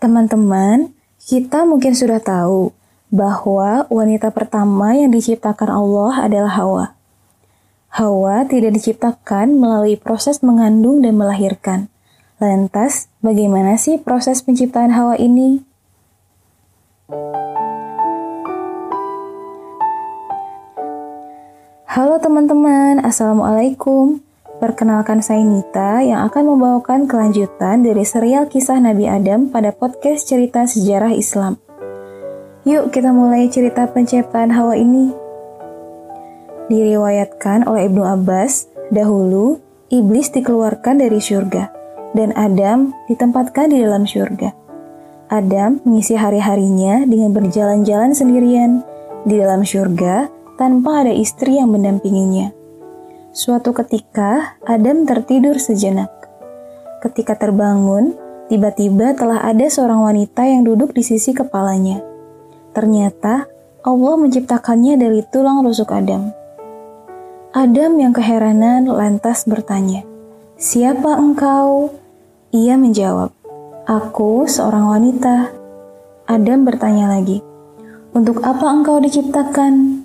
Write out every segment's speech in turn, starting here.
Teman-teman, kita mungkin sudah tahu bahwa wanita pertama yang diciptakan Allah adalah Hawa. Hawa tidak diciptakan melalui proses mengandung dan melahirkan. Lantas, bagaimana sih proses penciptaan Hawa ini? Halo teman-teman, Assalamualaikum. Perkenalkan saya Nita yang akan membawakan kelanjutan dari serial kisah Nabi Adam pada podcast cerita sejarah Islam. Yuk kita mulai cerita penciptaan Hawa ini. Diriwayatkan oleh Ibnu Abbas, dahulu iblis dikeluarkan dari surga dan Adam ditempatkan di dalam surga. Adam mengisi hari-harinya dengan berjalan-jalan sendirian di dalam surga tanpa ada istri yang mendampinginya. Suatu ketika, Adam tertidur sejenak. Ketika terbangun, tiba-tiba telah ada seorang wanita yang duduk di sisi kepalanya. Ternyata, Allah menciptakannya dari tulang rusuk Adam. Adam yang keheranan lantas bertanya, "Siapa engkau?" Ia menjawab, "Aku seorang wanita." Adam bertanya lagi, "Untuk apa engkau diciptakan?"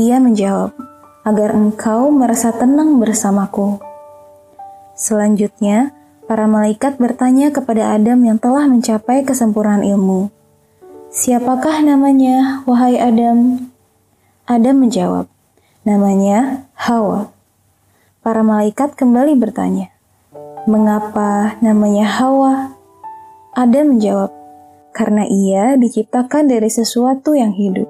Ia menjawab, agar engkau merasa tenang bersamaku. Selanjutnya, para malaikat bertanya kepada Adam yang telah mencapai kesempurnaan ilmu. Siapakah namanya, wahai Adam? Adam menjawab, namanya Hawa. Para malaikat kembali bertanya, mengapa namanya Hawa? Adam menjawab, karena ia diciptakan dari sesuatu yang hidup.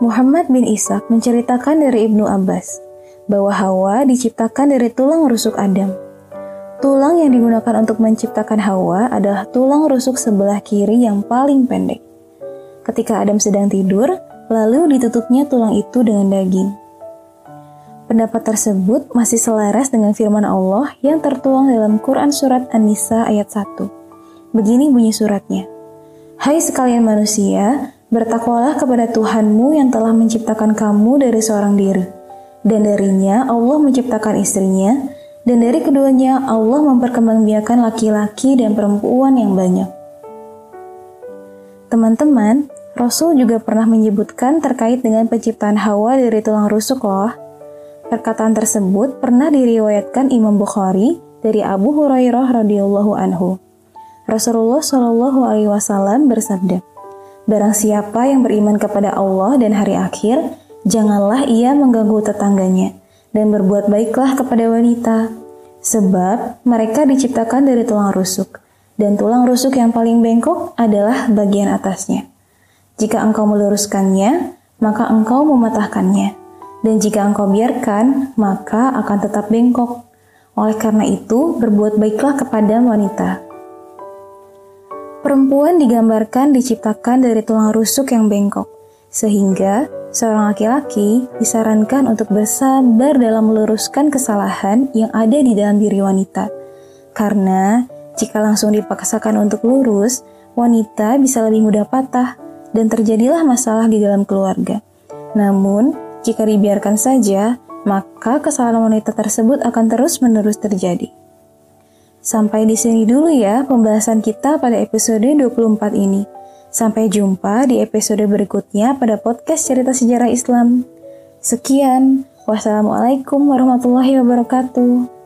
Muhammad bin Ishaq menceritakan dari Ibnu Abbas bahwa Hawa diciptakan dari tulang rusuk Adam. Tulang yang digunakan untuk menciptakan Hawa adalah tulang rusuk sebelah kiri yang paling pendek. Ketika Adam sedang tidur, lalu ditutupnya tulang itu dengan daging. Pendapat tersebut masih selaras dengan firman Allah yang tertuang dalam Quran Surat An-Nisa ayat 1. Begini bunyi suratnya. Hai sekalian manusia, Bertakwalah kepada Tuhanmu yang telah menciptakan kamu dari seorang diri. Dan darinya Allah menciptakan istrinya, dan dari keduanya Allah memperkembangbiakan laki-laki dan perempuan yang banyak. Teman-teman, Rasul juga pernah menyebutkan terkait dengan penciptaan Hawa dari tulang rusuk loh. Perkataan tersebut pernah diriwayatkan Imam Bukhari dari Abu Hurairah radhiyallahu anhu. Rasulullah Shallallahu alaihi wasallam bersabda, Barang siapa yang beriman kepada Allah dan hari akhir, janganlah ia mengganggu tetangganya, dan berbuat baiklah kepada wanita. Sebab mereka diciptakan dari tulang rusuk, dan tulang rusuk yang paling bengkok adalah bagian atasnya. Jika engkau meluruskannya, maka engkau mematahkannya. Dan jika engkau biarkan, maka akan tetap bengkok. Oleh karena itu, berbuat baiklah kepada wanita. Perempuan digambarkan diciptakan dari tulang rusuk yang bengkok, sehingga seorang laki-laki disarankan untuk bersabar dalam meluruskan kesalahan yang ada di dalam diri wanita. Karena jika langsung dipaksakan untuk lurus, wanita bisa lebih mudah patah dan terjadilah masalah di dalam keluarga. Namun, jika dibiarkan saja, maka kesalahan wanita tersebut akan terus-menerus terjadi. Sampai di sini dulu ya pembahasan kita pada episode 24 ini. Sampai jumpa di episode berikutnya pada podcast cerita sejarah Islam. Sekian, wassalamualaikum warahmatullahi wabarakatuh.